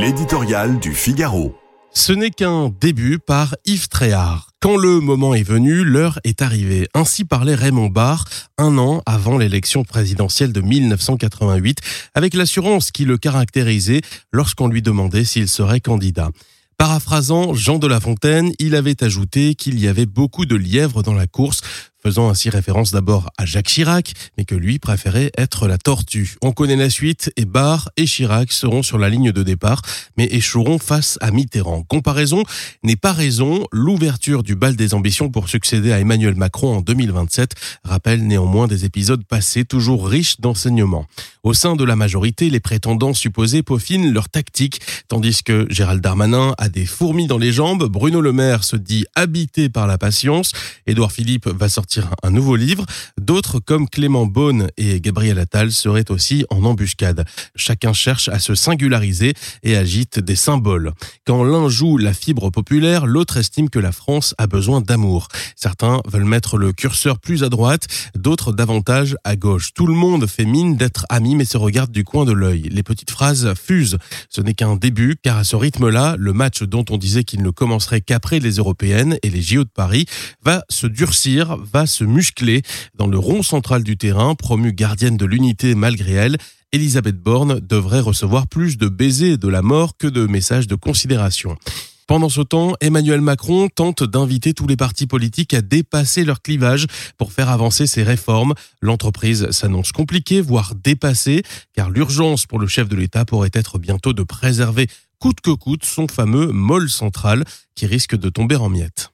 L'éditorial du Figaro. Ce n'est qu'un début par Yves Tréhard. Quand le moment est venu, l'heure est arrivée. Ainsi parlait Raymond Barre un an avant l'élection présidentielle de 1988, avec l'assurance qui le caractérisait lorsqu'on lui demandait s'il serait candidat. Paraphrasant Jean de La Fontaine, il avait ajouté qu'il y avait beaucoup de lièvres dans la course, faisant ainsi référence d'abord à Jacques Chirac, mais que lui préférait être la tortue. On connaît la suite et Barre et Chirac seront sur la ligne de départ, mais échoueront face à Mitterrand. Comparaison n'est pas raison. L'ouverture du bal des ambitions pour succéder à Emmanuel Macron en 2027 rappelle néanmoins des épisodes passés toujours riches d'enseignements. Au sein de la majorité, les prétendants supposés peaufinent leur tactique, tandis que Gérald Darmanin a des fourmis dans les jambes, Bruno Le Maire se dit habité par la patience, Édouard Philippe va sortir un nouveau livre. D'autres, comme Clément Beaune et Gabriel Attal, seraient aussi en embuscade. Chacun cherche à se singulariser et agite des symboles. Quand l'un joue la fibre populaire, l'autre estime que la France a besoin d'amour. Certains veulent mettre le curseur plus à droite, d'autres davantage à gauche. Tout le monde fait mine d'être ami mais se regarde du coin de l'œil. Les petites phrases fusent. Ce n'est qu'un début car à ce rythme-là, le match dont on disait qu'il ne commencerait qu'après les européennes et les JO de Paris va se durcir, va se muscler dans le rond central du terrain, promue gardienne de l'unité malgré elle. Elisabeth Borne devrait recevoir plus de baisers de la mort que de messages de considération. Pendant ce temps, Emmanuel Macron tente d'inviter tous les partis politiques à dépasser leur clivage pour faire avancer ses réformes. L'entreprise s'annonce compliquée, voire dépassée, car l'urgence pour le chef de l'État pourrait être bientôt de préserver coûte que coûte son fameux môle central qui risque de tomber en miettes.